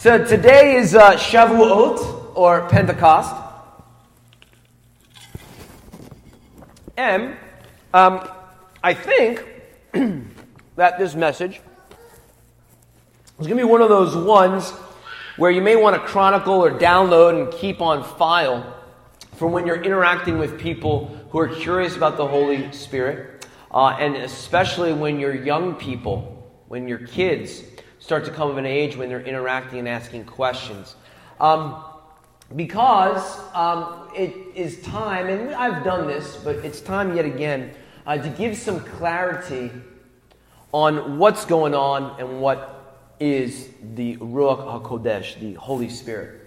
So today is uh, Shavuot or Pentecost. And um, I think that this message is going to be one of those ones where you may want to chronicle or download and keep on file for when you're interacting with people who are curious about the Holy Spirit, uh, and especially when you're young people, when your kids start to come of an age when they're interacting and asking questions. Um, because um, it is time, and I've done this, but it's time yet again uh, to give some clarity on what's going on and what is the Ruach HaKodesh, the Holy Spirit.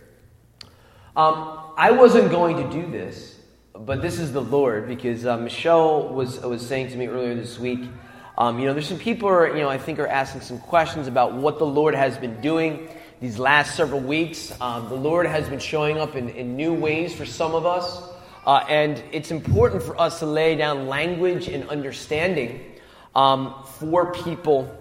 Um, I wasn't going to do this, but this is the Lord because uh, Michelle was, was saying to me earlier this week, um, you know, there's some people are, you know, I think are asking some questions about what the Lord has been doing these last several weeks. Um, the Lord has been showing up in, in new ways for some of us. Uh, and it's important for us to lay down language and understanding um, for people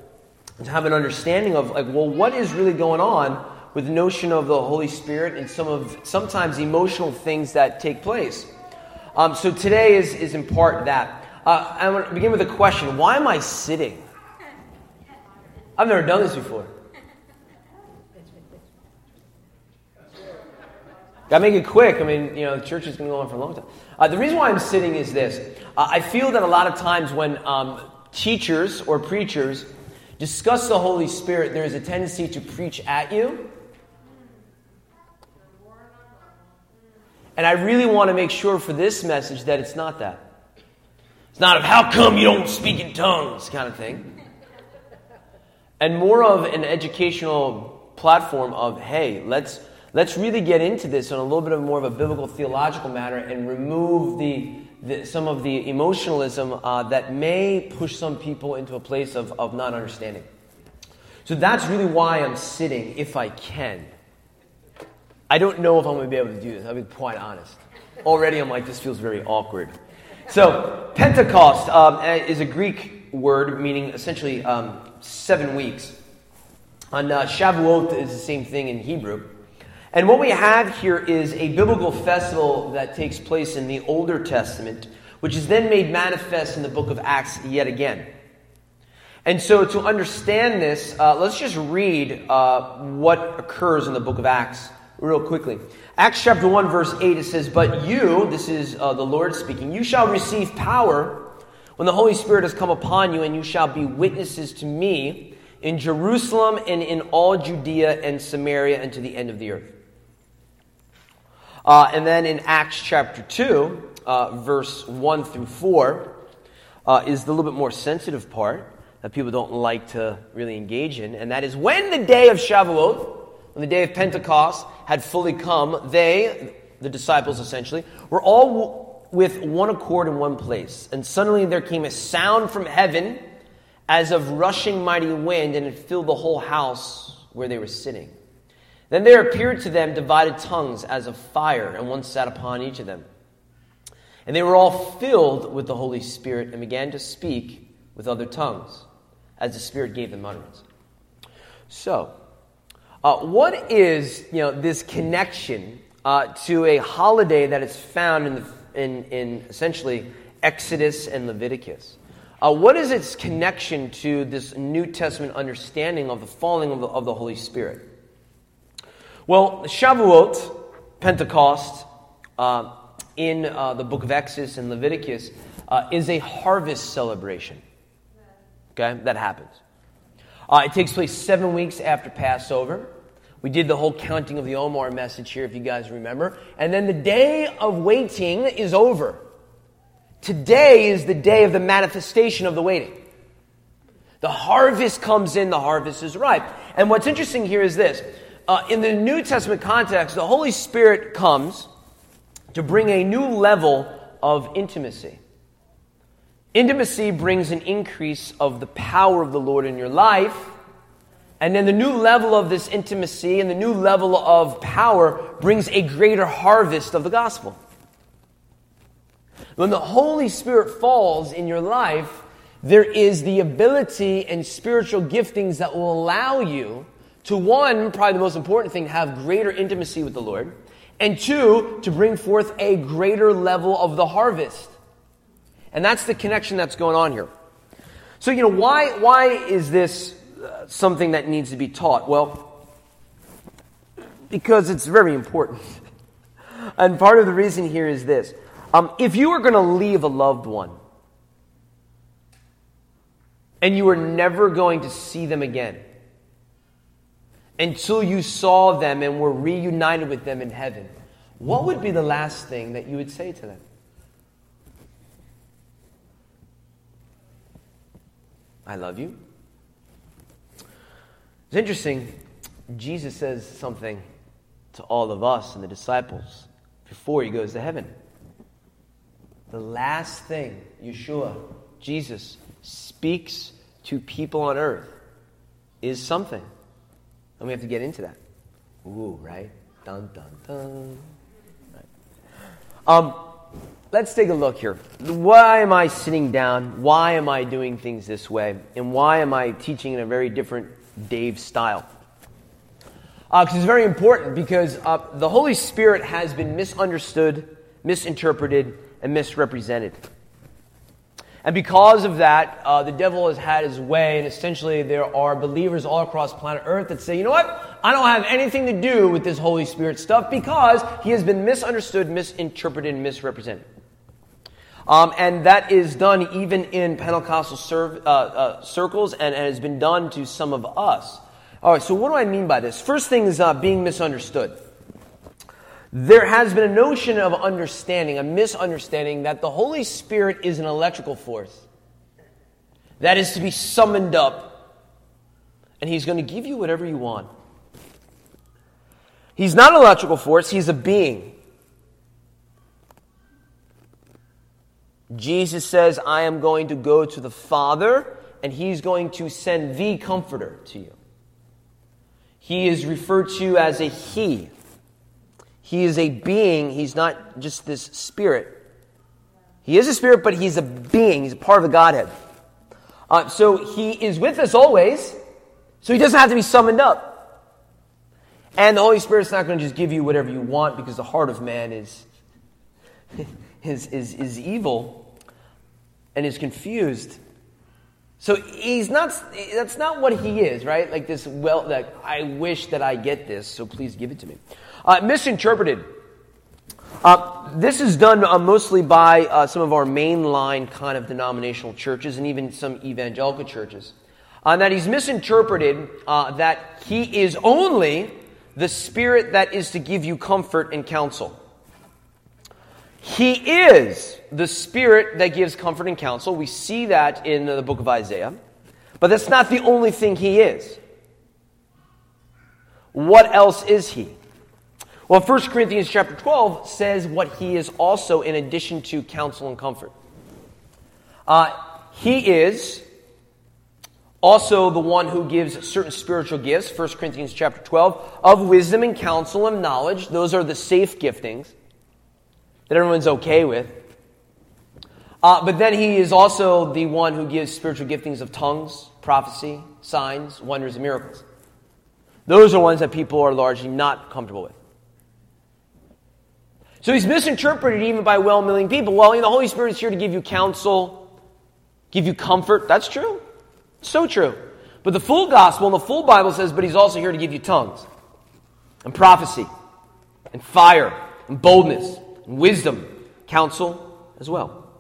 to have an understanding of, like, well, what is really going on with the notion of the Holy Spirit and some of sometimes emotional things that take place. Um, so today is, is in part that. Uh, I want to begin with a question Why am I sitting? I've never done this before. Got to make it quick. I mean, you know, the church is going to go on for a long time. Uh, the reason why I'm sitting is this. Uh, I feel that a lot of times when um, teachers or preachers discuss the Holy Spirit, there is a tendency to preach at you. And I really want to make sure for this message that it's not that. It's not of how come you don't speak in tongues kind of thing. And more of an educational platform of, hey, let's Let's really get into this on a little bit of more of a biblical theological matter and remove the, the some of the emotionalism uh, that may push some people into a place of, of not understanding. So that's really why I'm sitting, if I can. I don't know if I'm going to be able to do this. I'll be quite honest. Already, I'm like, this feels very awkward. So, Pentecost um, is a Greek word meaning essentially um, seven weeks. And uh, Shavuot is the same thing in Hebrew. And what we have here is a biblical festival that takes place in the Older Testament, which is then made manifest in the book of Acts yet again. And so, to understand this, uh, let's just read uh, what occurs in the book of Acts real quickly. Acts chapter 1, verse 8, it says, But you, this is uh, the Lord speaking, you shall receive power when the Holy Spirit has come upon you, and you shall be witnesses to me in Jerusalem and in all Judea and Samaria and to the end of the earth. Uh, and then in Acts chapter 2, uh, verse 1 through 4, uh, is the little bit more sensitive part that people don't like to really engage in. And that is when the day of Shavuot, when the day of Pentecost had fully come, they, the disciples essentially, were all with one accord in one place. And suddenly there came a sound from heaven as of rushing mighty wind, and it filled the whole house where they were sitting. Then there appeared to them divided tongues as of fire, and one sat upon each of them. And they were all filled with the Holy Spirit and began to speak with other tongues, as the Spirit gave them utterance. So, uh, what is you know this connection uh, to a holiday that is found in, the, in, in essentially Exodus and Leviticus? Uh, what is its connection to this New Testament understanding of the falling of the, of the Holy Spirit? Well, Shavuot, Pentecost, uh, in uh, the book of Exodus and Leviticus, uh, is a harvest celebration. Okay, that happens. Uh, it takes place seven weeks after Passover. We did the whole counting of the Omer message here, if you guys remember. And then the day of waiting is over. Today is the day of the manifestation of the waiting. The harvest comes in, the harvest is ripe. And what's interesting here is this uh, in the New Testament context, the Holy Spirit comes to bring a new level of intimacy. Intimacy brings an increase of the power of the Lord in your life. And then the new level of this intimacy and the new level of power brings a greater harvest of the gospel. When the Holy Spirit falls in your life, there is the ability and spiritual giftings that will allow you to one, probably the most important thing, have greater intimacy with the Lord, and two, to bring forth a greater level of the harvest. And that's the connection that's going on here. So, you know, why, why is this uh, something that needs to be taught? Well, because it's very important. and part of the reason here is this. Um, if you are going to leave a loved one, and you are never going to see them again until you saw them and were reunited with them in heaven, what would be the last thing that you would say to them? I love you. It's interesting. Jesus says something to all of us and the disciples before he goes to heaven. The last thing Yeshua, Jesus, speaks to people on earth is something. And we have to get into that. Ooh, right? Dun, dun, dun. Right. Um, let's take a look here. Why am I sitting down? Why am I doing things this way? And why am I teaching in a very different Dave style? Because uh, it's very important because uh, the Holy Spirit has been misunderstood, misinterpreted, and misrepresented. And because of that, uh, the devil has had his way, and essentially there are believers all across planet Earth that say, you know what? I don't have anything to do with this Holy Spirit stuff because he has been misunderstood, misinterpreted, and misrepresented. Um, and that is done even in Pentecostal uh, uh, circles and, and, has been done to some of us. All right, so what do I mean by this? First thing is uh, being misunderstood there has been a notion of understanding, a misunderstanding, that the Holy Spirit is an electrical force that is to be summoned up, and He's going to give you whatever you want. He's not an electrical force, He's a being. Jesus says, I am going to go to the Father, and He's going to send the Comforter to you. He is referred to as a He. He is a being, he's not just this spirit. He is a spirit, but he's a being, he's a part of the Godhead. Uh, so he is with us always, so he doesn't have to be summoned up. And the Holy Spirit's not going to just give you whatever you want because the heart of man is, is, is, is evil and is confused. So he's not, that's not what he is, right? Like this, well, like, I wish that I get this, so please give it to me. Uh, misinterpreted. Uh, this is done uh, mostly by uh, some of our mainline kind of denominational churches and even some evangelical churches. Uh, that he's misinterpreted uh, that he is only the spirit that is to give you comfort and counsel. He is the spirit that gives comfort and counsel. We see that in the book of Isaiah. But that's not the only thing he is. What else is he? Well, 1 Corinthians chapter 12 says what he is also in addition to counsel and comfort. Uh, he is also the one who gives certain spiritual gifts, 1 Corinthians chapter 12, of wisdom and counsel and knowledge. Those are the safe giftings that everyone's okay with. Uh, but then he is also the one who gives spiritual giftings of tongues, prophecy, signs, wonders, and miracles. Those are ones that people are largely not comfortable with. So he's misinterpreted even by well meaning people. Well, you know, the Holy Spirit is here to give you counsel, give you comfort. That's true. So true. But the full gospel and the full Bible says, but he's also here to give you tongues and prophecy and fire and boldness wisdom, counsel as well.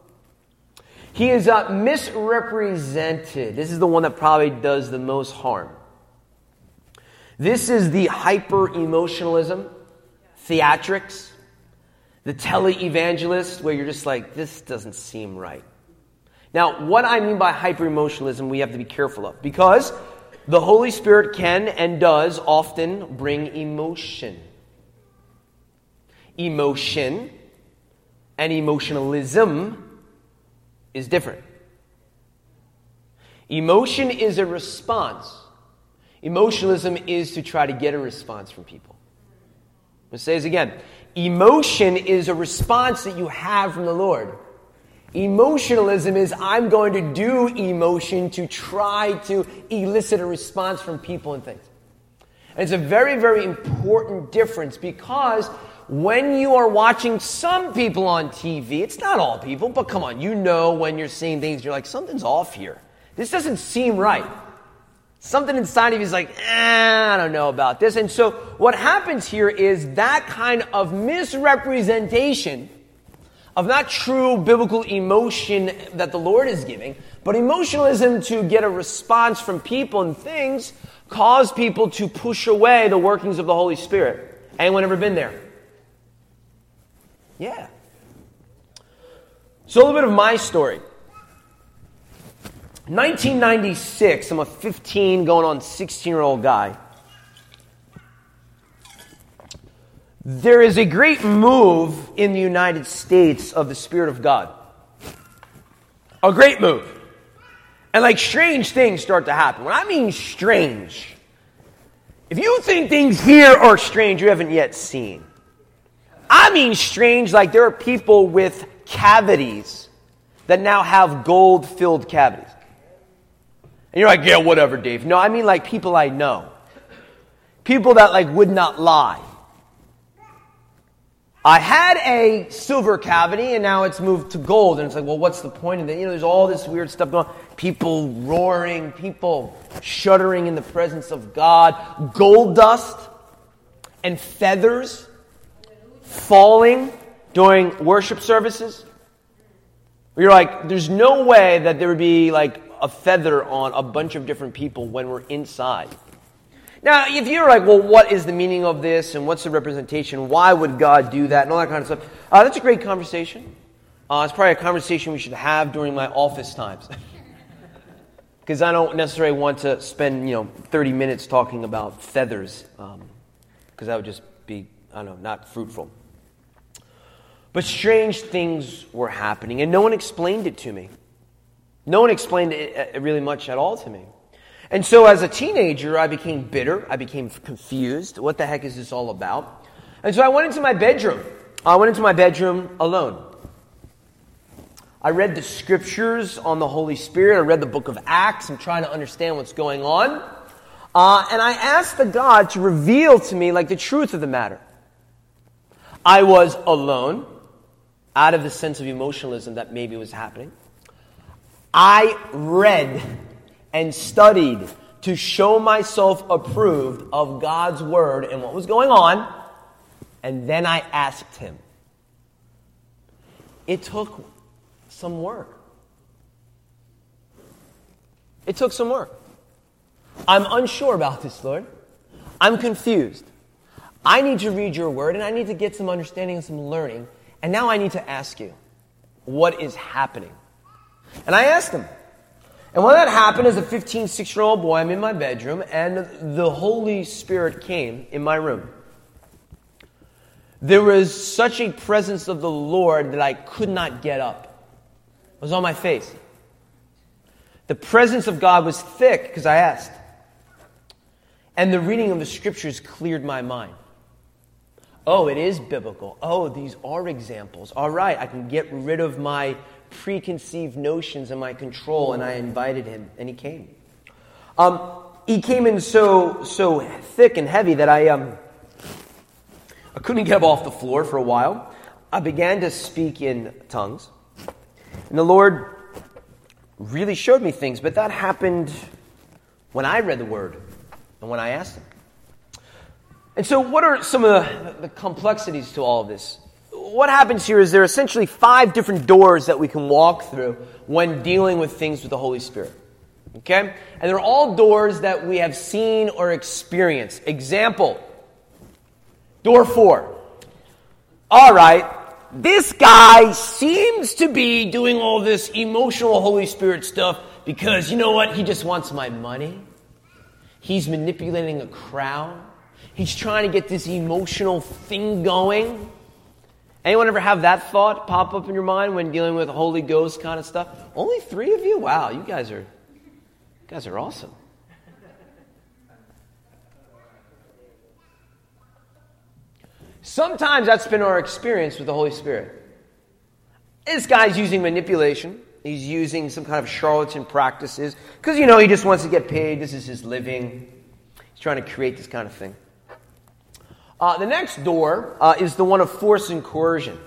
He is uh, misrepresented. This is the one that probably does the most harm. This is the hyper emotionalism, theatrics, the tele-evangelist where you're just like, this doesn't seem right. Now, what I mean by hyper-emotionalism, we have to be careful of because the Holy Spirit can and does often bring emotion. Emotion and emotionalism is different. Emotion is a response. Emotionalism is to try to get a response from people. I'll say this again. Emotion is a response that you have from the Lord. Emotionalism is I'm going to do emotion to try to elicit a response from people and things. And it's a very, very important difference because when you are watching some people on TV, it's not all people, but come on, you know when you're seeing things, you're like, something's off here. This doesn't seem right. Something inside of you is like, eh, I don't know about this. And so what happens here is that kind of misrepresentation of not true biblical emotion that the Lord is giving, but emotionalism to get a response from people and things cause people to push away the workings of the Holy Spirit. Anyone ever been there? Yeah. So a little bit of my story. 1996, I'm a 15 going on 16 year old guy. There is a great move in the United States of the Spirit of God. A great move. And like strange things start to happen. When I mean strange, if you think things here are strange you haven't yet seen, I mean strange like there are people with cavities that now have gold filled cavities. And you're like, yeah, whatever, Dave. No, I mean like people I know. People that like would not lie. I had a silver cavity and now it's moved to gold. And it's like, well, what's the point of that? You know, there's all this weird stuff going on. People roaring, people shuddering in the presence of God, gold dust and feathers falling during worship services. You're like, there's no way that there would be like a feather on a bunch of different people when we're inside. Now, if you're like, well, what is the meaning of this and what's the representation? Why would God do that and all that kind of stuff? Uh, that's a great conversation. Uh, it's probably a conversation we should have during my office times. Because I don't necessarily want to spend, you know, 30 minutes talking about feathers. Because um, that would just be, I don't know, not fruitful. But strange things were happening, and no one explained it to me. No one explained it uh, really much at all to me. And so as a teenager, I became bitter. I became confused. What the heck is this all about? And so I went into my bedroom. I went into my bedroom alone. I read the scriptures on the Holy Spirit. I read the book of Acts. I'm trying to understand what's going on. Uh, and I asked the God to reveal to me like the truth of the matter. I was alone, out of the sense of emotionalism that maybe was happening. I read and studied to show myself approved of God's word and what was going on. And then I asked him. It took some work. It took some work. I'm unsure about this, Lord. I'm confused. I need to read your word and I need to get some understanding and some learning. And now I need to ask you, what is happening? And I asked him, and when that happened, as a 15, 16 year old boy, I'm in my bedroom, and the Holy Spirit came in my room. There was such a presence of the Lord that I could not get up. It was on my face. The presence of God was thick because I asked. And the reading of the scriptures cleared my mind. Oh, it is biblical. Oh, these are examples. All right, I can get rid of my preconceived notions and my control, and I invited him, and he came. Um, he came in so so thick and heavy that I um, I couldn't get up off the floor for a while. I began to speak in tongues, and the Lord really showed me things. But that happened when I read the Word and when I asked Him. And so, what are some of the, the complexities to all of this? what happens here is there are essentially five different doors that we can walk through when dealing with things with the Holy Spirit. Okay? And they're all doors that we have seen or experienced. Example Door four. All right, this guy seems to be doing all this emotional Holy Spirit stuff because you know what? He just wants my money. He's manipulating a crowd. He's trying to get this emotional thing going. Anyone ever have that thought pop up in your mind when dealing with Holy Ghost kind of stuff? Only three of you? Wow, you guys are, you guys are awesome. Sometimes that's been our experience with the Holy Spirit. This guy's using manipulation. He's using some kind of charlatan practices because, you know, he just wants to get paid. This is his living. He's trying to create this kind of thing. Uh, the next door uh, is the one of force and coercion.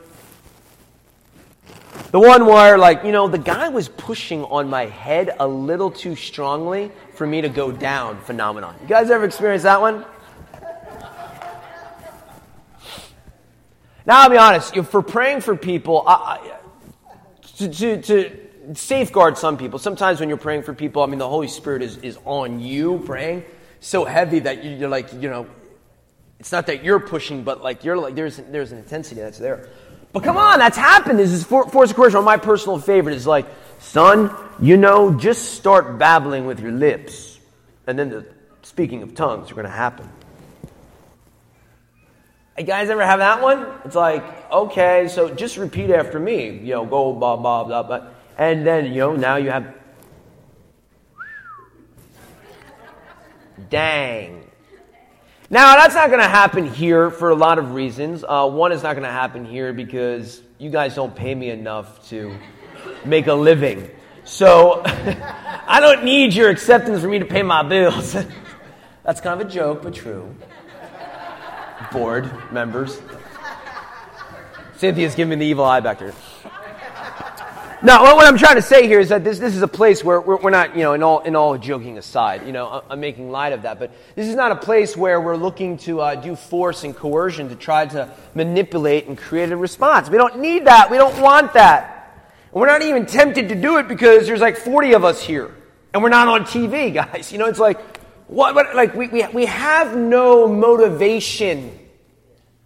The one where, like, you know, the guy was pushing on my head a little too strongly for me to go down phenomenon. You guys ever experienced that one? Now, I'll be honest, for praying for people, I, to, to, to safeguard some people, sometimes when you're praying for people, I mean, the Holy Spirit is, is on you praying so heavy that you're like, you know, it's not that you're pushing, but like you're like, there's, there's an intensity that's there. But come on, that's happened. This is for, force of coercion. My personal favorite is like, son, you know, just start babbling with your lips. And then the speaking of tongues are going to happen. You guys ever have that one? It's like, okay, so just repeat after me. You know, go blah, blah, blah, blah. And then, you know, now you have. Dang. Now, that's not going to happen here for a lot of reasons. Uh, one is not going to happen here because you guys don't pay me enough to make a living. So, I don't need your acceptance for me to pay my bills. that's kind of a joke, but true. Board members. Cynthia's giving me the evil eye back there. Now, what I'm trying to say here is that this, this is a place where we're, we're not, you know, in all, in all joking aside, you know, I'm making light of that, but this is not a place where we're looking to uh, do force and coercion to try to manipulate and create a response. We don't need that. We don't want that. And we're not even tempted to do it because there's like 40 of us here and we're not on TV, guys. You know, it's like, what, what like we, we, we have no motivation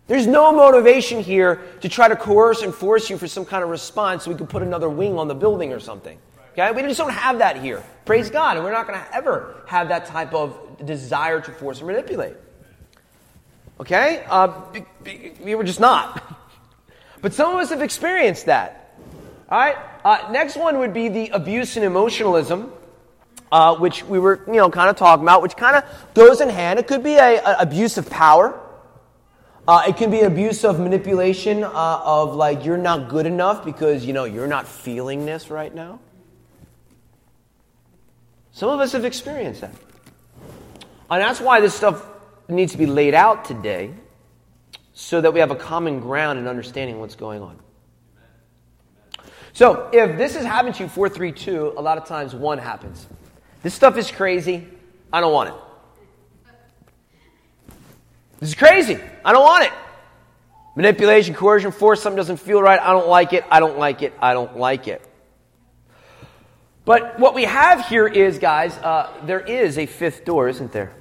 there's no motivation here to try to coerce and force you for some kind of response so we can put another wing on the building or something. Okay? We just don't have that here. Praise God. And we're not going to ever have that type of desire to force and manipulate. Okay? Uh, we were just not. But some of us have experienced that. All right? Uh, next one would be the abuse and emotionalism. Uh, which we were, you know, kind of talking about, which kind of goes in hand. It could be a, a abuse of power. Uh, it can be abuse of manipulation uh, of like you're not good enough because you know you're not feeling this right now. Some of us have experienced that. And that's why this stuff needs to be laid out today so that we have a common ground in understanding what's going on. So, if this is happening to you 432, a lot of times one happens. This stuff is crazy. I don't want it. This is crazy. I don't want it. Manipulation, coercion, force, something doesn't feel right. I don't like it. I don't like it. I don't like it. But what we have here is, guys, uh, there is a fifth door, isn't there?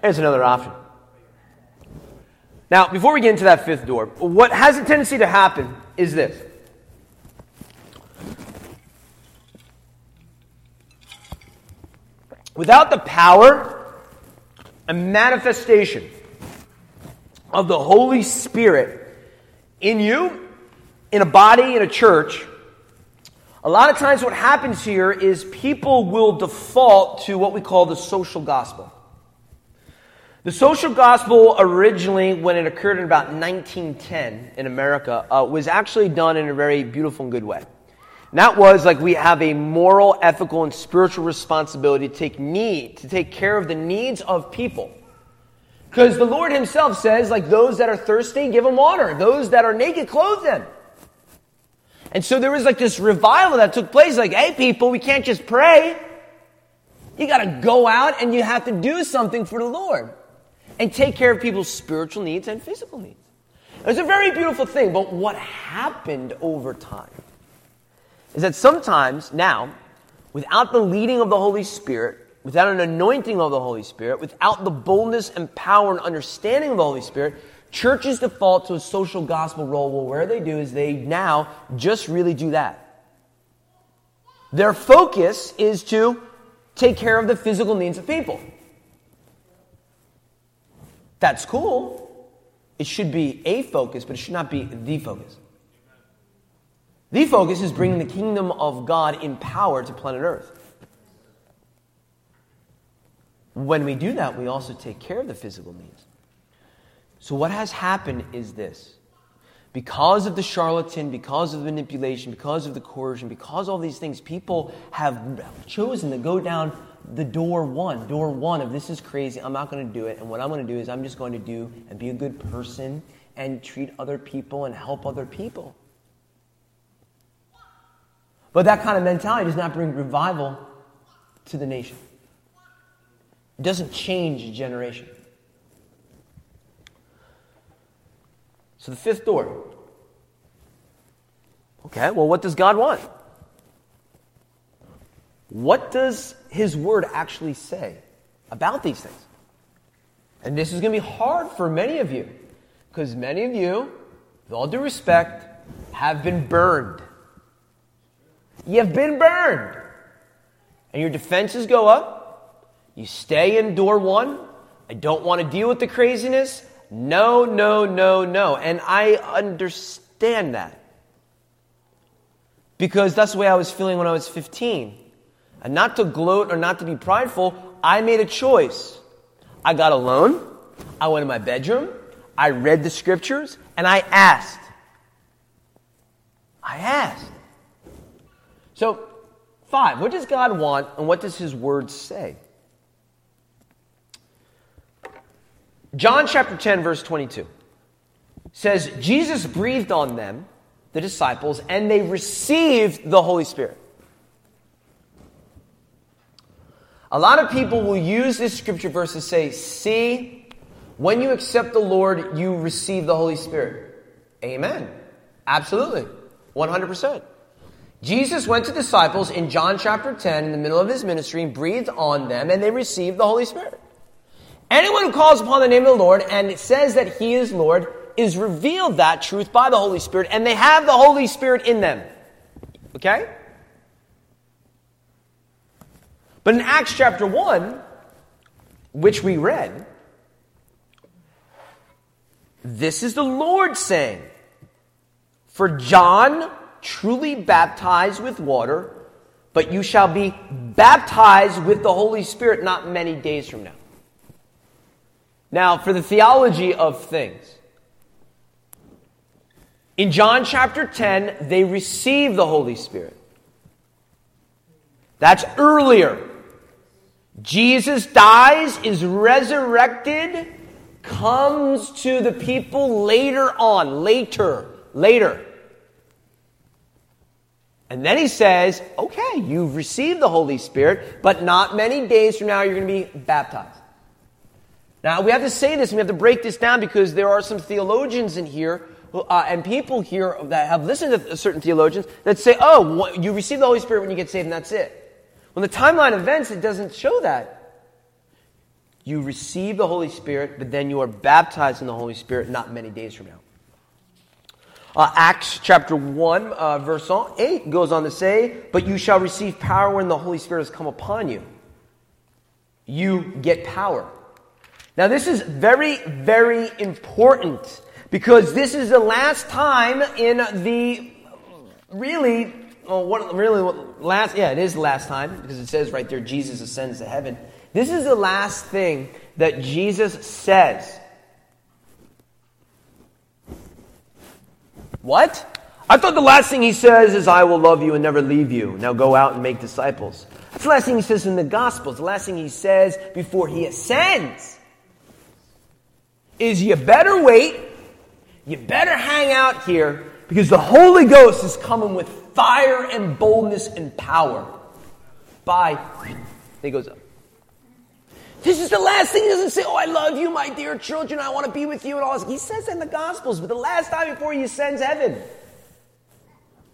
There's another option. Now, before we get into that fifth door, what has a tendency to happen is this Without the power and manifestation of the Holy Spirit in you, in a body, in a church, a lot of times what happens here is people will default to what we call the social gospel. The social gospel originally, when it occurred in about 1910 in America, uh, was actually done in a very beautiful and good way. And that was like we have a moral, ethical, and spiritual responsibility to take need, to take care of the needs of people. Because the Lord Himself says, like, those that are thirsty, give them water. Those that are naked, clothe them. And so there was like this revival that took place, like, hey, people, we can't just pray. You got to go out and you have to do something for the Lord and take care of people's spiritual needs and physical needs. It was a very beautiful thing, but what happened over time? Is that sometimes now, without the leading of the Holy Spirit, without an anointing of the Holy Spirit, without the boldness and power and understanding of the Holy Spirit, churches default to a social gospel role. Well, where they do is they now just really do that. Their focus is to take care of the physical needs of people. That's cool. It should be a focus, but it should not be the focus. The focus is bringing the kingdom of God in power to planet Earth. When we do that, we also take care of the physical needs. So, what has happened is this because of the charlatan, because of the manipulation, because of the coercion, because all these things, people have chosen to go down the door one, door one of this is crazy, I'm not going to do it. And what I'm going to do is I'm just going to do and be a good person and treat other people and help other people. But that kind of mentality does not bring revival to the nation. It doesn't change a generation. So the fifth door. Okay, well, what does God want? What does His Word actually say about these things? And this is going to be hard for many of you, because many of you, with all due respect, have been burned. You have been burned. And your defenses go up. You stay in door one. I don't want to deal with the craziness. No, no, no, no. And I understand that. Because that's the way I was feeling when I was 15. And not to gloat or not to be prideful, I made a choice. I got alone, I went in my bedroom, I read the scriptures, and I asked. I asked. So, five, what does God want and what does His Word say? John chapter 10, verse 22 says, Jesus breathed on them, the disciples, and they received the Holy Spirit. A lot of people will use this scripture verse to say, See, when you accept the Lord, you receive the Holy Spirit. Amen. Absolutely. 100%. Jesus went to disciples in John chapter 10 in the middle of his ministry and breathed on them, and they received the Holy Spirit. Anyone who calls upon the name of the Lord and says that he is Lord is revealed that truth by the Holy Spirit, and they have the Holy Spirit in them. Okay? But in Acts chapter 1, which we read, this is the Lord saying, For John truly baptized with water, but you shall be baptized with the Holy Spirit not many days from now. Now, for the theology of things, in John chapter 10, they receive the Holy Spirit. That's earlier. Jesus dies, is resurrected, comes to the people later on, later, later. And then he says, okay, you've received the Holy Spirit, but not many days from now you're going to be baptized. Now, we have to say this, and we have to break this down because there are some theologians in here uh, and people here that have listened to certain theologians that say, oh, you receive the Holy Spirit when you get saved, and that's it. When the timeline events, it doesn't show that. You receive the Holy Spirit, but then you are baptized in the Holy Spirit not many days from now. Uh, Acts chapter 1, uh, verse 8 goes on to say, But you shall receive power when the Holy Spirit has come upon you. You get power. Now, this is very, very important because this is the last time in the really, well, what, really, last, yeah, it is the last time because it says right there, Jesus ascends to heaven. This is the last thing that Jesus says What? I thought the last thing he says is, I will love you and never leave you. Now go out and make disciples. That's the last thing he says in the Gospels. The last thing he says before he ascends is, you better wait. You better hang out here because the Holy Ghost is coming with fire and boldness and power. Bye. He goes up. This is the last thing. He doesn't say, Oh, I love you, my dear children. I want to be with you and all this. He says in the Gospels, but the last time before he sends heaven,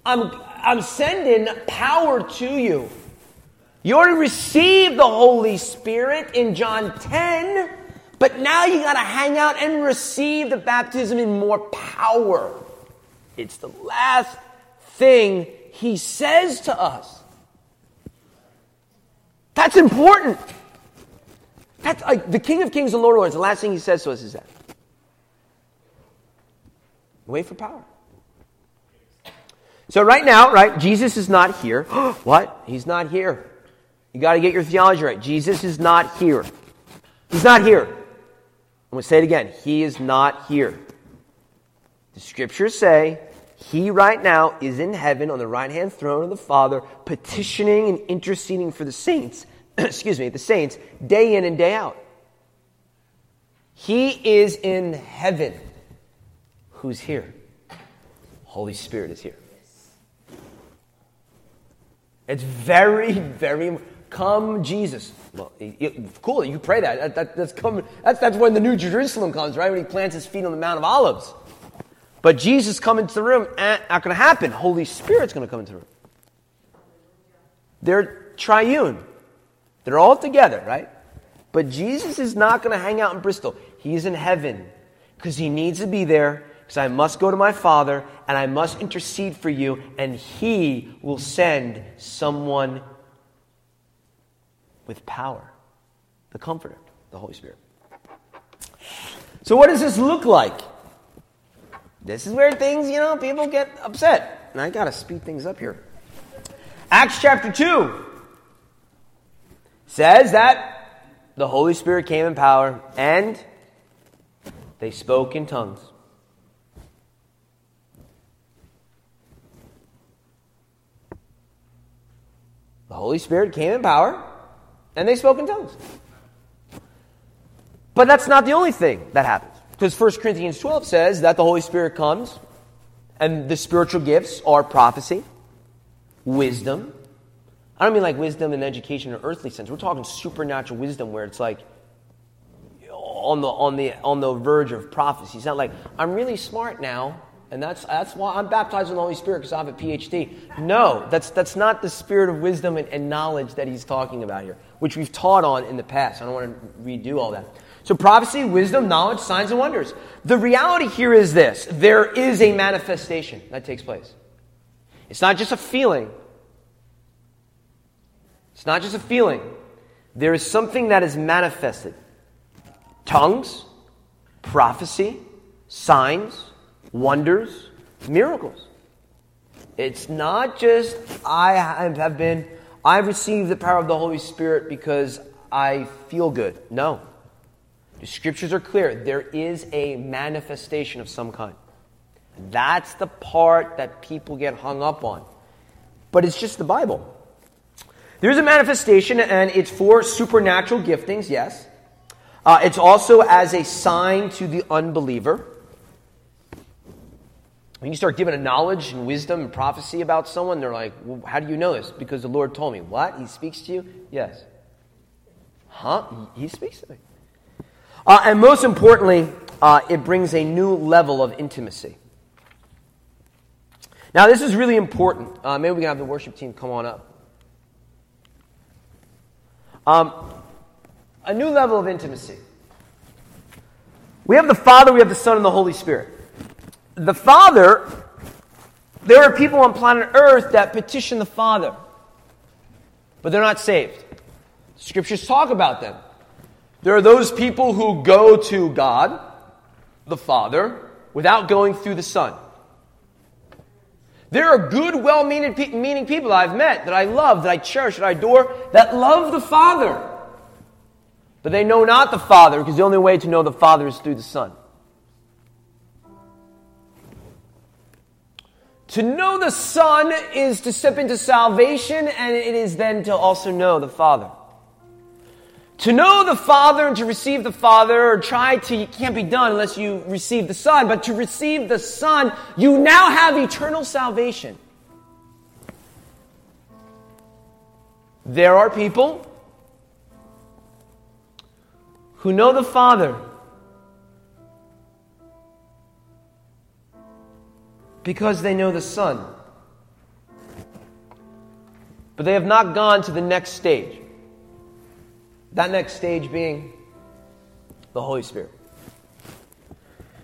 I'm, I'm sending power to you. You already received the Holy Spirit in John 10, but now you got to hang out and receive the baptism in more power. It's the last thing he says to us. That's important. That's like the King of Kings and Lord of Lords. The last thing he says to us is that. Wait for power. So right now, right, Jesus is not here. what? He's not here. You got to get your theology right. Jesus is not here. He's not here. I'm going to say it again. He is not here. The scriptures say he right now is in heaven on the right hand throne of the Father, petitioning and interceding for the saints, excuse me, the saints, day in and day out. He is in heaven. Who's here? Holy Spirit is here. It's very, very come Jesus. Well, cool. You pray that. that, that that's coming. That's that's when the New Jerusalem comes, right? When he plants his feet on the Mount of Olives. But Jesus coming into the room, eh, not going to happen. Holy Spirit's going to come into the room. They're triune. They're all together, right? But Jesus is not going to hang out in Bristol. He's in heaven because he needs to be there because I must go to my Father and I must intercede for you, and he will send someone with power the Comforter, the Holy Spirit. So, what does this look like? This is where things, you know, people get upset. And I got to speed things up here. Acts chapter 2 says that the Holy Spirit came in power and they spoke in tongues. The Holy Spirit came in power and they spoke in tongues. But that's not the only thing that happens. Because 1 Corinthians 12 says that the Holy Spirit comes and the spiritual gifts are prophecy, wisdom. I don't mean like wisdom and education or earthly sense. We're talking supernatural wisdom where it's like on the, on the, on the verge of prophecy. It's not like, I'm really smart now, and that's, that's why I'm baptized in the Holy Spirit because I have a PhD. No, that's, that's not the spirit of wisdom and, and knowledge that he's talking about here, which we've taught on in the past. I don't want to redo all that. So, prophecy, wisdom, knowledge, signs, and wonders. The reality here is this there is a manifestation that takes place. It's not just a feeling. It's not just a feeling. There is something that is manifested tongues, prophecy, signs, wonders, miracles. It's not just I have been, I've received the power of the Holy Spirit because I feel good. No. The scriptures are clear. There is a manifestation of some kind. That's the part that people get hung up on. But it's just the Bible. There's a manifestation, and it's for supernatural giftings, yes. Uh, it's also as a sign to the unbeliever. When you start giving a knowledge and wisdom and prophecy about someone, they're like, well, How do you know this? Because the Lord told me. What? He speaks to you? Yes. Huh? He speaks to me. Uh, and most importantly, uh, it brings a new level of intimacy. Now, this is really important. Uh, maybe we can have the worship team come on up. Um, a new level of intimacy. We have the Father, we have the Son, and the Holy Spirit. The Father, there are people on planet Earth that petition the Father, but they're not saved. Scriptures talk about them. There are those people who go to God, the Father, without going through the Son. There are good, well meaning people I've met that I love, that I cherish, that I adore, that love the Father. But they know not the Father because the only way to know the Father is through the Son. To know the Son is to step into salvation, and it is then to also know the Father. To know the Father and to receive the Father, or try to, can't be done unless you receive the Son, but to receive the Son, you now have eternal salvation. There are people who know the Father because they know the Son. But they have not gone to the next stage. That next stage being the Holy Spirit.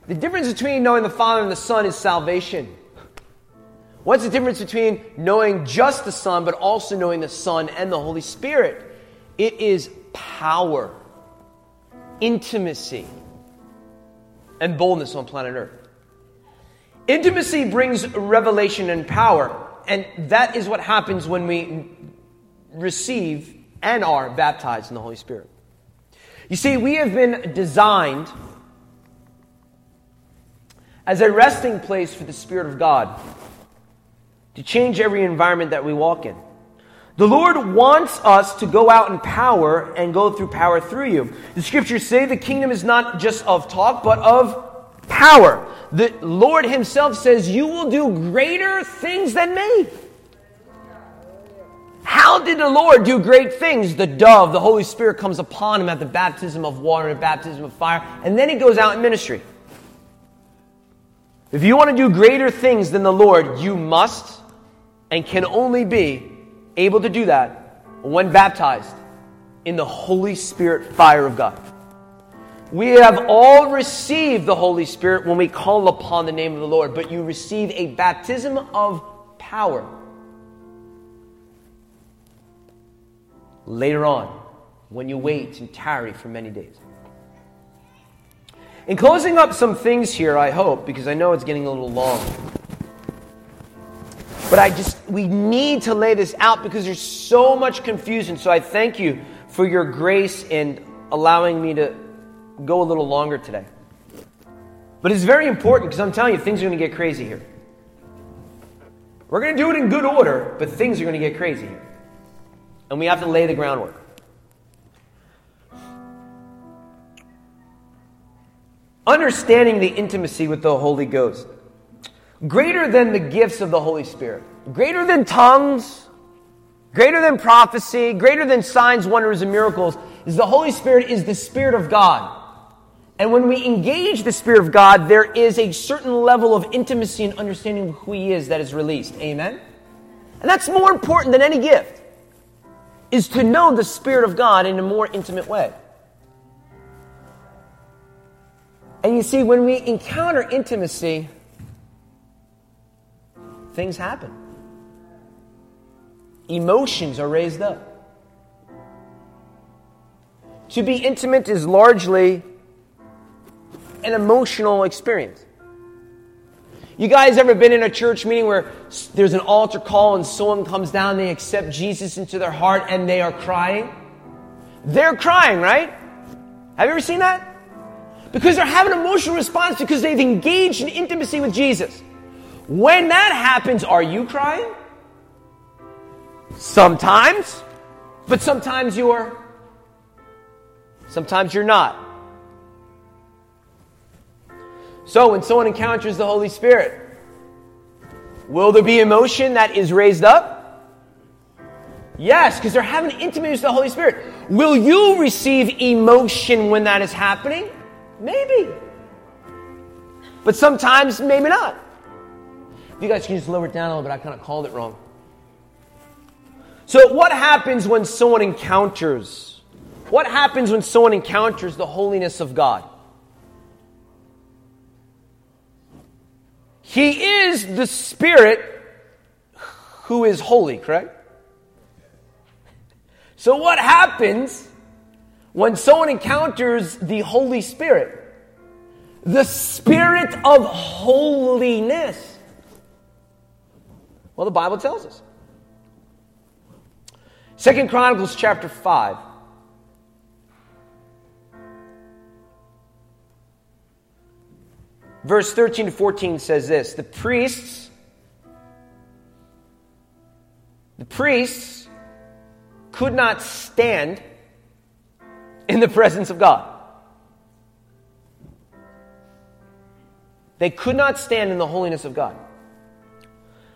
The difference between knowing the Father and the Son is salvation. What's the difference between knowing just the Son, but also knowing the Son and the Holy Spirit? It is power, intimacy, and boldness on planet Earth. Intimacy brings revelation and power, and that is what happens when we receive and are baptized in the Holy Spirit. You see, we have been designed as a resting place for the Spirit of God to change every environment that we walk in. The Lord wants us to go out in power and go through power through you. The scriptures say the kingdom is not just of talk, but of power. The Lord Himself says, You will do greater things than me. How did the Lord do great things? The dove, the Holy Spirit comes upon him at the baptism of water and baptism of fire, and then he goes out in ministry. If you want to do greater things than the Lord, you must and can only be able to do that when baptized in the Holy Spirit fire of God. We have all received the Holy Spirit when we call upon the name of the Lord, but you receive a baptism of power later on when you wait and tarry for many days. In closing up some things here, I hope, because I know it's getting a little long. But I just, we need to lay this out because there's so much confusion. So I thank you for your grace in allowing me to go a little longer today. But it's very important because I'm telling you, things are going to get crazy here. We're going to do it in good order, but things are going to get crazy here. And we have to lay the groundwork. Understanding the intimacy with the Holy Ghost. Greater than the gifts of the Holy Spirit. Greater than tongues. Greater than prophecy. Greater than signs, wonders, and miracles. Is the Holy Spirit is the Spirit of God. And when we engage the Spirit of God, there is a certain level of intimacy and understanding of who He is that is released. Amen? And that's more important than any gift is to know the Spirit of God in a more intimate way. And you see, when we encounter intimacy, things happen. Emotions are raised up. To be intimate is largely an emotional experience. You guys ever been in a church meeting where there's an altar call and someone comes down, they accept Jesus into their heart and they are crying? They're crying, right? Have you ever seen that? Because they're having an emotional response because they've engaged in intimacy with Jesus. When that happens, are you crying? Sometimes, but sometimes you are. Sometimes you're not. So, when someone encounters the Holy Spirit, will there be emotion that is raised up? Yes, because they're having intimacy with the Holy Spirit. Will you receive emotion when that is happening? Maybe. But sometimes, maybe not. If you guys can just lower it down a little bit, I kind of called it wrong. So, what happens when someone encounters? What happens when someone encounters the holiness of God? He is the Spirit who is holy, correct? So, what happens when someone encounters the Holy Spirit? The Spirit of holiness. Well, the Bible tells us. Second Chronicles chapter 5. Verse 13 to 14 says this The priests, the priests could not stand in the presence of God. They could not stand in the holiness of God.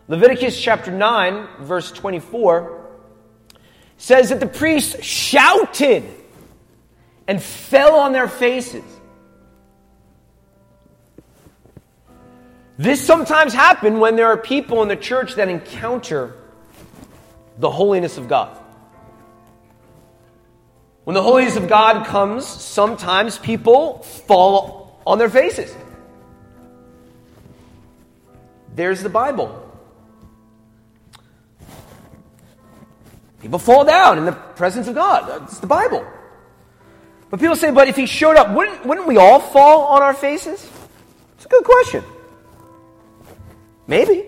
Leviticus chapter 9, verse 24, says that the priests shouted and fell on their faces. This sometimes happens when there are people in the church that encounter the holiness of God. When the holiness of God comes, sometimes people fall on their faces. There's the Bible. People fall down in the presence of God. It's the Bible. But people say, but if he showed up, wouldn't, wouldn't we all fall on our faces? It's a good question. Maybe.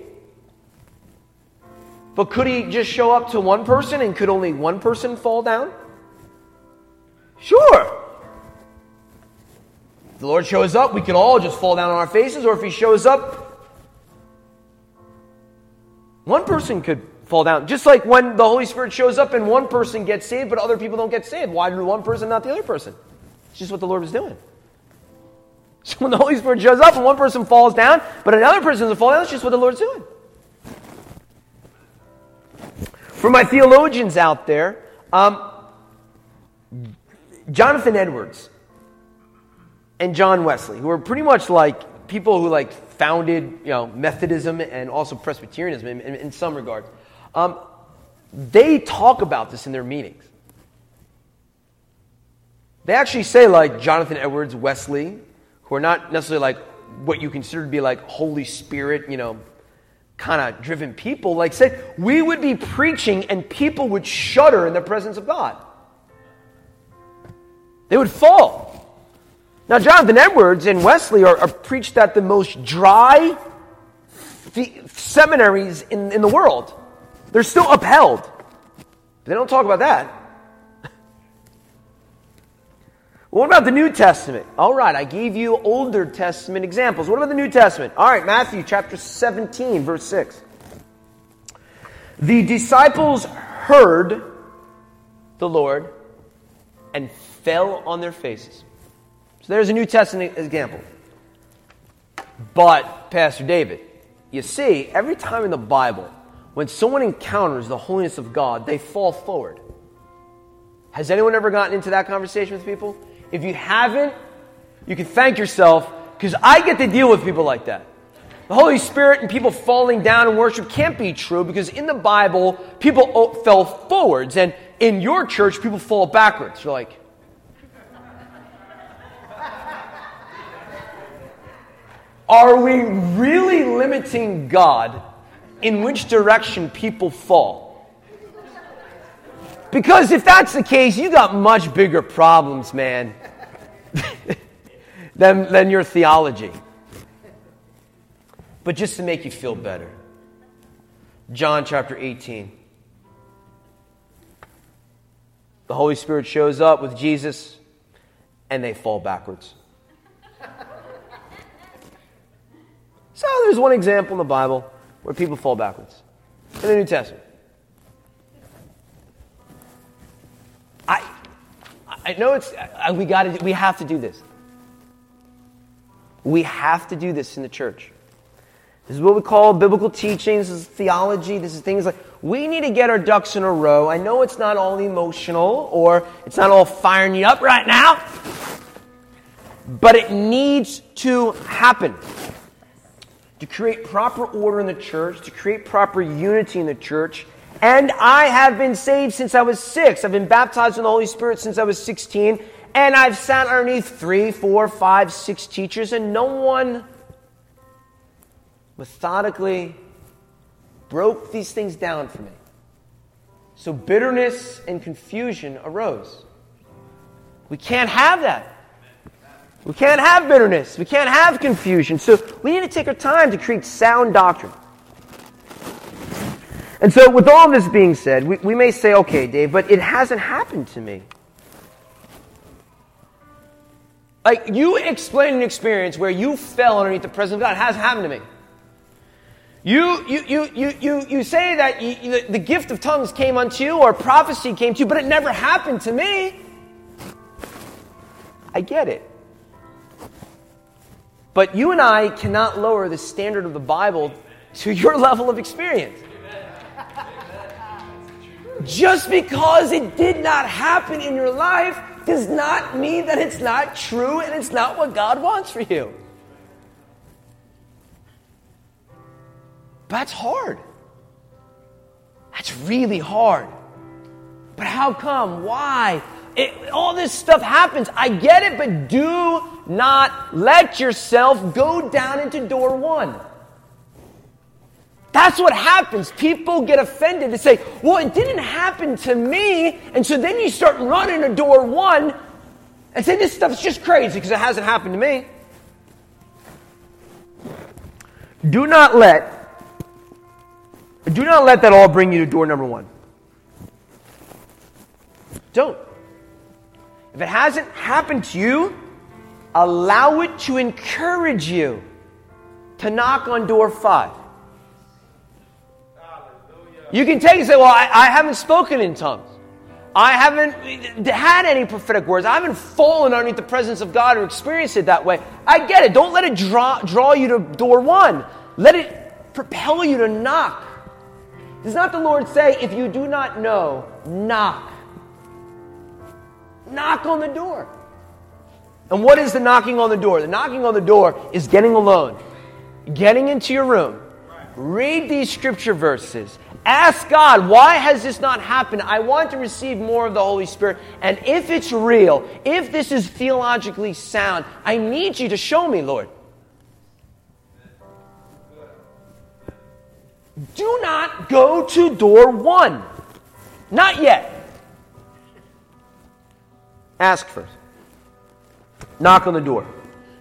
But could he just show up to one person and could only one person fall down? Sure. the Lord shows up, we could all just fall down on our faces, or if He shows up, one person could fall down. Just like when the Holy Spirit shows up and one person gets saved, but other people don't get saved. Why did one person, not the other person? It's just what the Lord was doing. So when the Holy Spirit shows up and one person falls down, but another person doesn't fall down, it's just what the Lord's doing. For my theologians out there, um, Jonathan Edwards and John Wesley, who are pretty much like people who like founded you know Methodism and also Presbyterianism in, in, in some regards, um, they talk about this in their meetings. They actually say like Jonathan Edwards, Wesley, who are not necessarily like what you consider to be like Holy Spirit, you know, kind of driven people, like say we would be preaching and people would shudder in the presence of God. They would fall. Now, Jonathan Edwards and Wesley are, are preached at the most dry seminaries in, in the world. They're still upheld. They don't talk about that. What about the New Testament? All right, I gave you Older Testament examples. What about the New Testament? All right, Matthew chapter 17, verse 6. The disciples heard the Lord and fell on their faces. So there's a New Testament example. But, Pastor David, you see, every time in the Bible, when someone encounters the holiness of God, they fall forward. Has anyone ever gotten into that conversation with people? If you haven't, you can thank yourself because I get to deal with people like that. The Holy Spirit and people falling down in worship can't be true because in the Bible, people fell forwards, and in your church, people fall backwards. You're like, are we really limiting God in which direction people fall? Because if that's the case, you got much bigger problems, man. than, than your theology. But just to make you feel better. John chapter 18. The Holy Spirit shows up with Jesus and they fall backwards. So there's one example in the Bible where people fall backwards in the New Testament. I know it's, uh, we got to, we have to do this. We have to do this in the church. This is what we call biblical teaching. This is theology. This is things like we need to get our ducks in a row. I know it's not all emotional or it's not all firing you up right now, but it needs to happen. To create proper order in the church, to create proper unity in the church, and I have been saved since I was six. I've been baptized in the Holy Spirit since I was 16. And I've sat underneath three, four, five, six teachers, and no one methodically broke these things down for me. So bitterness and confusion arose. We can't have that. We can't have bitterness. We can't have confusion. So we need to take our time to create sound doctrine. And so, with all this being said, we, we may say, okay, Dave, but it hasn't happened to me. Like, you explain an experience where you fell underneath the presence of God. It hasn't happened to me. You, you, you, you, you, you say that you, the gift of tongues came unto you or prophecy came to you, but it never happened to me. I get it. But you and I cannot lower the standard of the Bible to your level of experience. Just because it did not happen in your life does not mean that it's not true and it's not what God wants for you. That's hard. That's really hard. But how come? Why? It, all this stuff happens. I get it, but do not let yourself go down into door one. That's what happens. People get offended and say, well, it didn't happen to me. And so then you start running to door one and say, this stuff's just crazy because it hasn't happened to me. Do not let, do not let that all bring you to door number one. Don't. If it hasn't happened to you, allow it to encourage you to knock on door five. You can take and say, Well, I, I haven't spoken in tongues. I haven't had any prophetic words. I haven't fallen underneath the presence of God or experienced it that way. I get it. Don't let it draw, draw you to door one. Let it propel you to knock. Does not the Lord say, if you do not know, knock? Knock on the door. And what is the knocking on the door? The knocking on the door is getting alone, getting into your room, read these scripture verses, Ask God, why has this not happened? I want to receive more of the Holy Spirit. And if it's real, if this is theologically sound, I need you to show me, Lord. Do not go to door one. Not yet. Ask first. Knock on the door.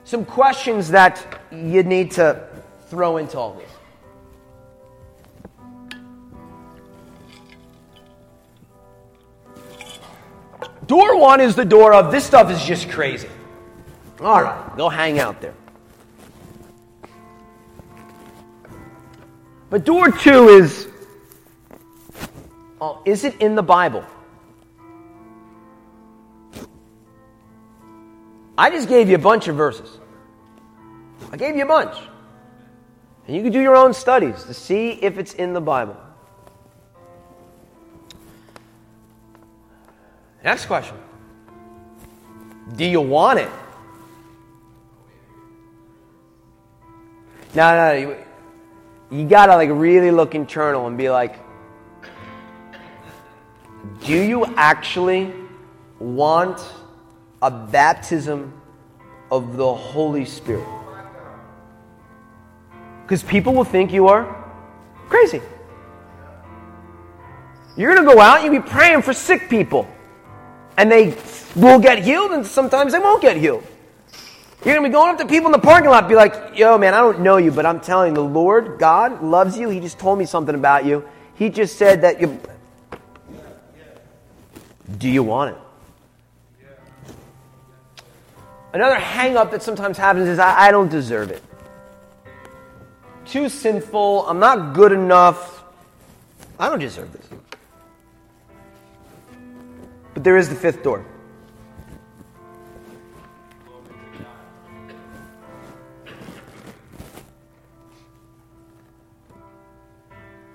Some questions that you need to throw into all this. Door one is the door of this stuff is just crazy. All right, go hang out there. But door two is oh, is it in the Bible? I just gave you a bunch of verses. I gave you a bunch. And you can do your own studies to see if it's in the Bible. Next question Do you want it? No, no, you, you gotta like really look internal and be like, do you actually want a baptism of the Holy Spirit? Because people will think you are crazy. You're to go out and you'll be praying for sick people and they will get healed, and sometimes they won't get healed. You're going to be going up to people in the parking lot, be like, yo, man, I don't know you, but I'm telling you, the Lord, God, loves you. He just told me something about you. He just said that you. Do you want it? Another hang up that sometimes happens is I, I don't deserve it. Too sinful. I'm not good enough. I don't deserve this. But there is the fifth door.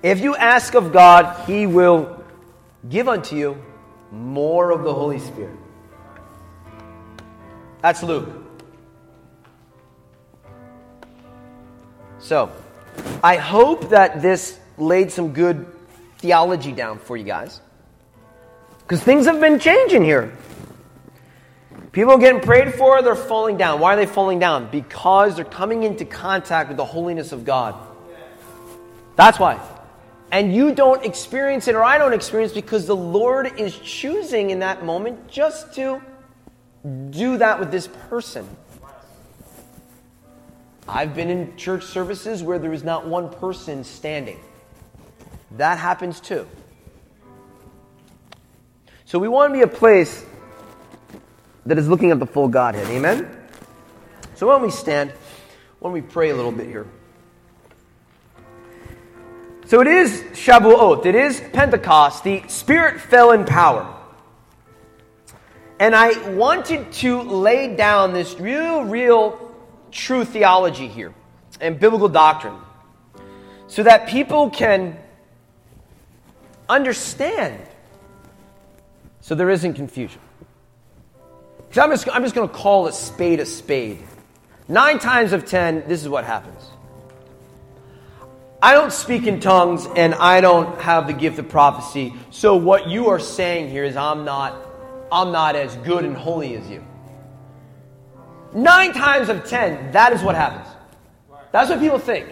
If you ask of God, He will give unto you more of the Holy Spirit. That's Luke. So, I hope that this laid some good theology down for you guys. Because things have been changing here. People are getting prayed for, they're falling down. Why are they falling down? Because they're coming into contact with the holiness of God. That's why. And you don't experience it, or I don't experience it, because the Lord is choosing in that moment just to do that with this person. I've been in church services where there is not one person standing. That happens too. So we want to be a place that is looking at the full Godhead. Amen? So why don't we stand? Why don't we pray a little bit here? So it is Shavuot, it is Pentecost. The Spirit fell in power. And I wanted to lay down this real, real true theology here and biblical doctrine so that people can understand so there isn't confusion. Because I'm just, I'm just going to call a spade a spade. Nine times of ten, this is what happens. I don't speak in tongues and I don't have the gift of prophecy. So what you are saying here is I'm not I'm not as good and holy as you. 9 times of 10, that is what happens. That's what people think.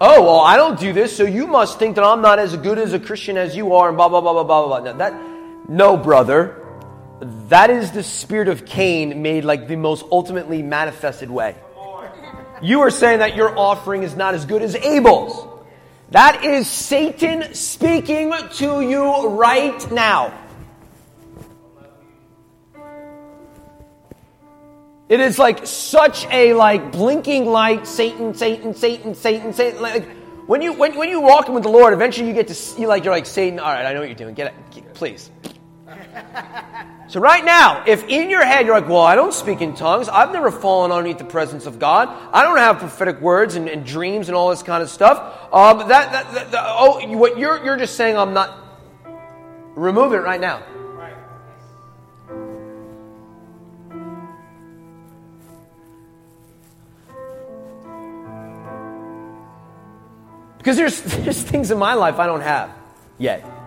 Oh, well, I don't do this, so you must think that I'm not as good as a Christian as you are and blah blah blah blah blah blah. Now, that no, brother. That is the spirit of Cain made like the most ultimately manifested way. You are saying that your offering is not as good as Abel's. That is Satan speaking to you right now. It is like such a like blinking light, Satan, Satan, Satan, Satan, Satan. Like when you when, when you walk with the Lord, eventually you get to see like you're like Satan. All right, I know what you're doing. Get it, please. So right now, if in your head you're like, well, I don't speak in tongues. I've never fallen underneath the presence of God. I don't have prophetic words and, and dreams and all this kind of stuff. Um, that, that, that, that, oh, what you're you're just saying, I'm not. Remove it right now. Because there's, there's things in my life I don't have yet.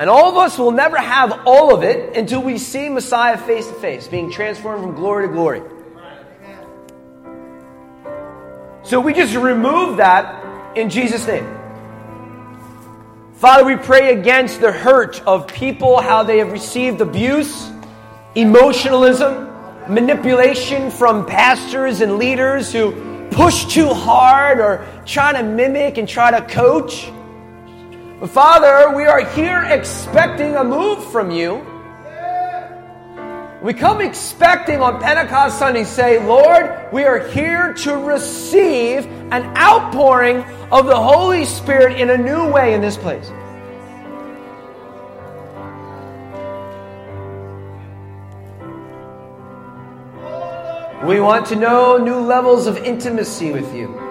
And all of us will never have all of it until we see Messiah face to face, being transformed from glory to glory. So we just remove that in Jesus' name. Father, we pray against the hurt of people, how they have received abuse, emotionalism, manipulation from pastors and leaders who push too hard or try to mimic and try to coach. Father, we are here expecting a move from you. We come expecting on Pentecost Sunday, say, Lord, we are here to receive an outpouring of the Holy Spirit in a new way in this place. We want to know new levels of intimacy with you.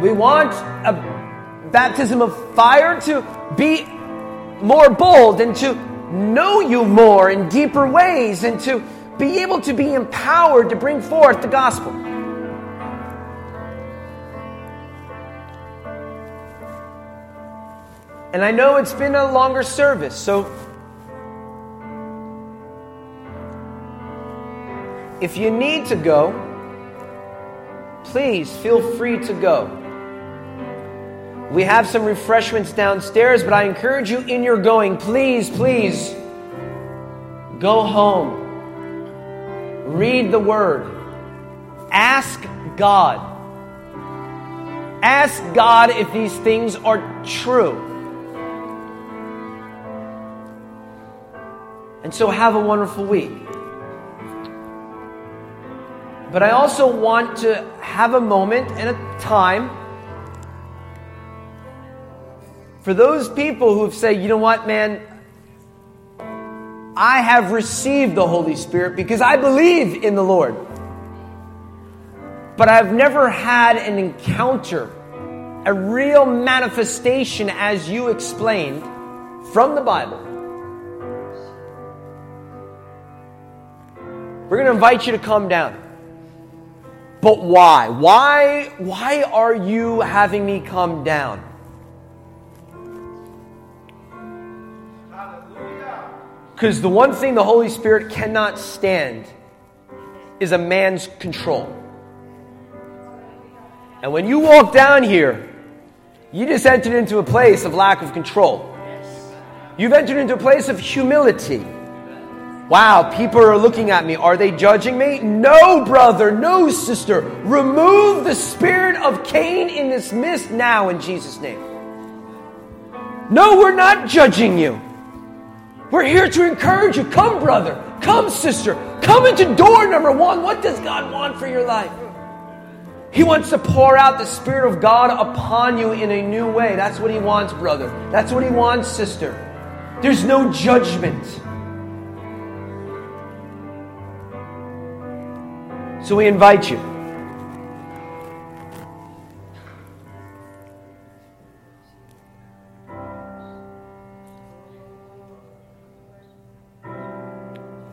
We want a baptism of fire to be more bold and to know you more in deeper ways and to be able to be empowered to bring forth the gospel. And I know it's been a longer service, so If you need to go, please feel free to go. We have some refreshments downstairs, but I encourage you in your going, please, please go home. Read the Word. Ask God. Ask God if these things are true. And so have a wonderful week. But I also want to have a moment and a time for those people who have said, you know what, man, I have received the Holy Spirit because I believe in the Lord. But I've never had an encounter, a real manifestation as you explained from the Bible. We're going to invite you to come down. But why? Why why are you having me come down? Because the one thing the Holy Spirit cannot stand is a man's control. And when you walk down here, you just entered into a place of lack of control. You've entered into a place of humility. Wow, people are looking at me. Are they judging me? No, brother, no, sister. Remove the spirit of Cain in this midst now in Jesus' name. No, we're not judging you. We're here to encourage you. Come, brother. Come, sister. Come into door number one. What does God want for your life? He wants to pour out the Spirit of God upon you in a new way. That's what He wants, brother. That's what He wants, sister. There's no judgment. So we invite you.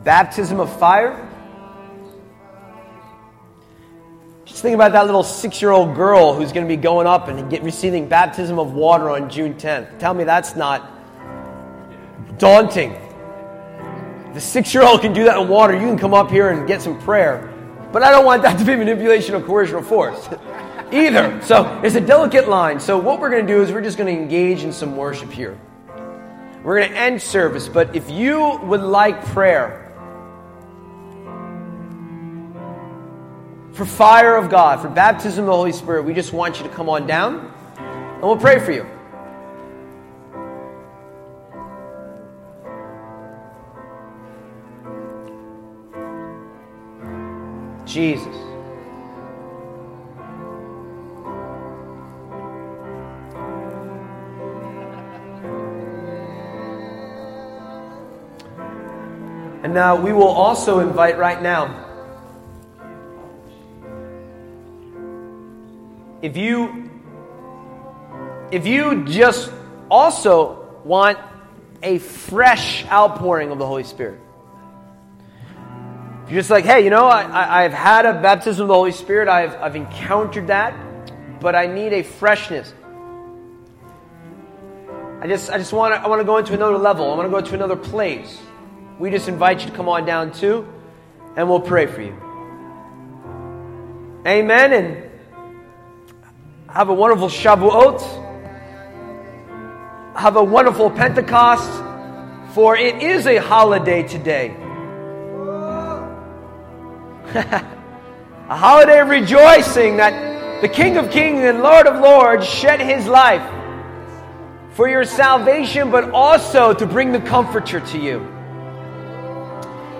Baptism of fire. Just think about that little six year old girl who's going to be going up and get, receiving baptism of water on June 10th. Tell me that's not daunting. The six year old can do that in water. You can come up here and get some prayer. But I don't want that to be manipulation or coercion or force either. So it's a delicate line. So what we're going to do is we're just going to engage in some worship here. We're going to end service, but if you would like prayer for fire of God, for baptism of the Holy Spirit. We just want you to come on down and we'll pray for you. Jesus. And now we will also invite right now If you if you just also want a fresh outpouring of the Holy Spirit. If you're just like, hey, you know, I, I've had a baptism of the Holy Spirit, I've, I've encountered that, but I need a freshness. I just, I just want to I want to go into another level. I want to go to another place. We just invite you to come on down too, and we'll pray for you. Amen. And have a wonderful Shavuot. Have a wonderful Pentecost, for it is a holiday today. a holiday of rejoicing that the King of Kings and Lord of Lords shed his life for your salvation, but also to bring the Comforter to you.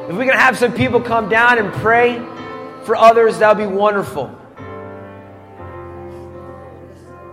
If we can have some people come down and pray for others, that would be wonderful.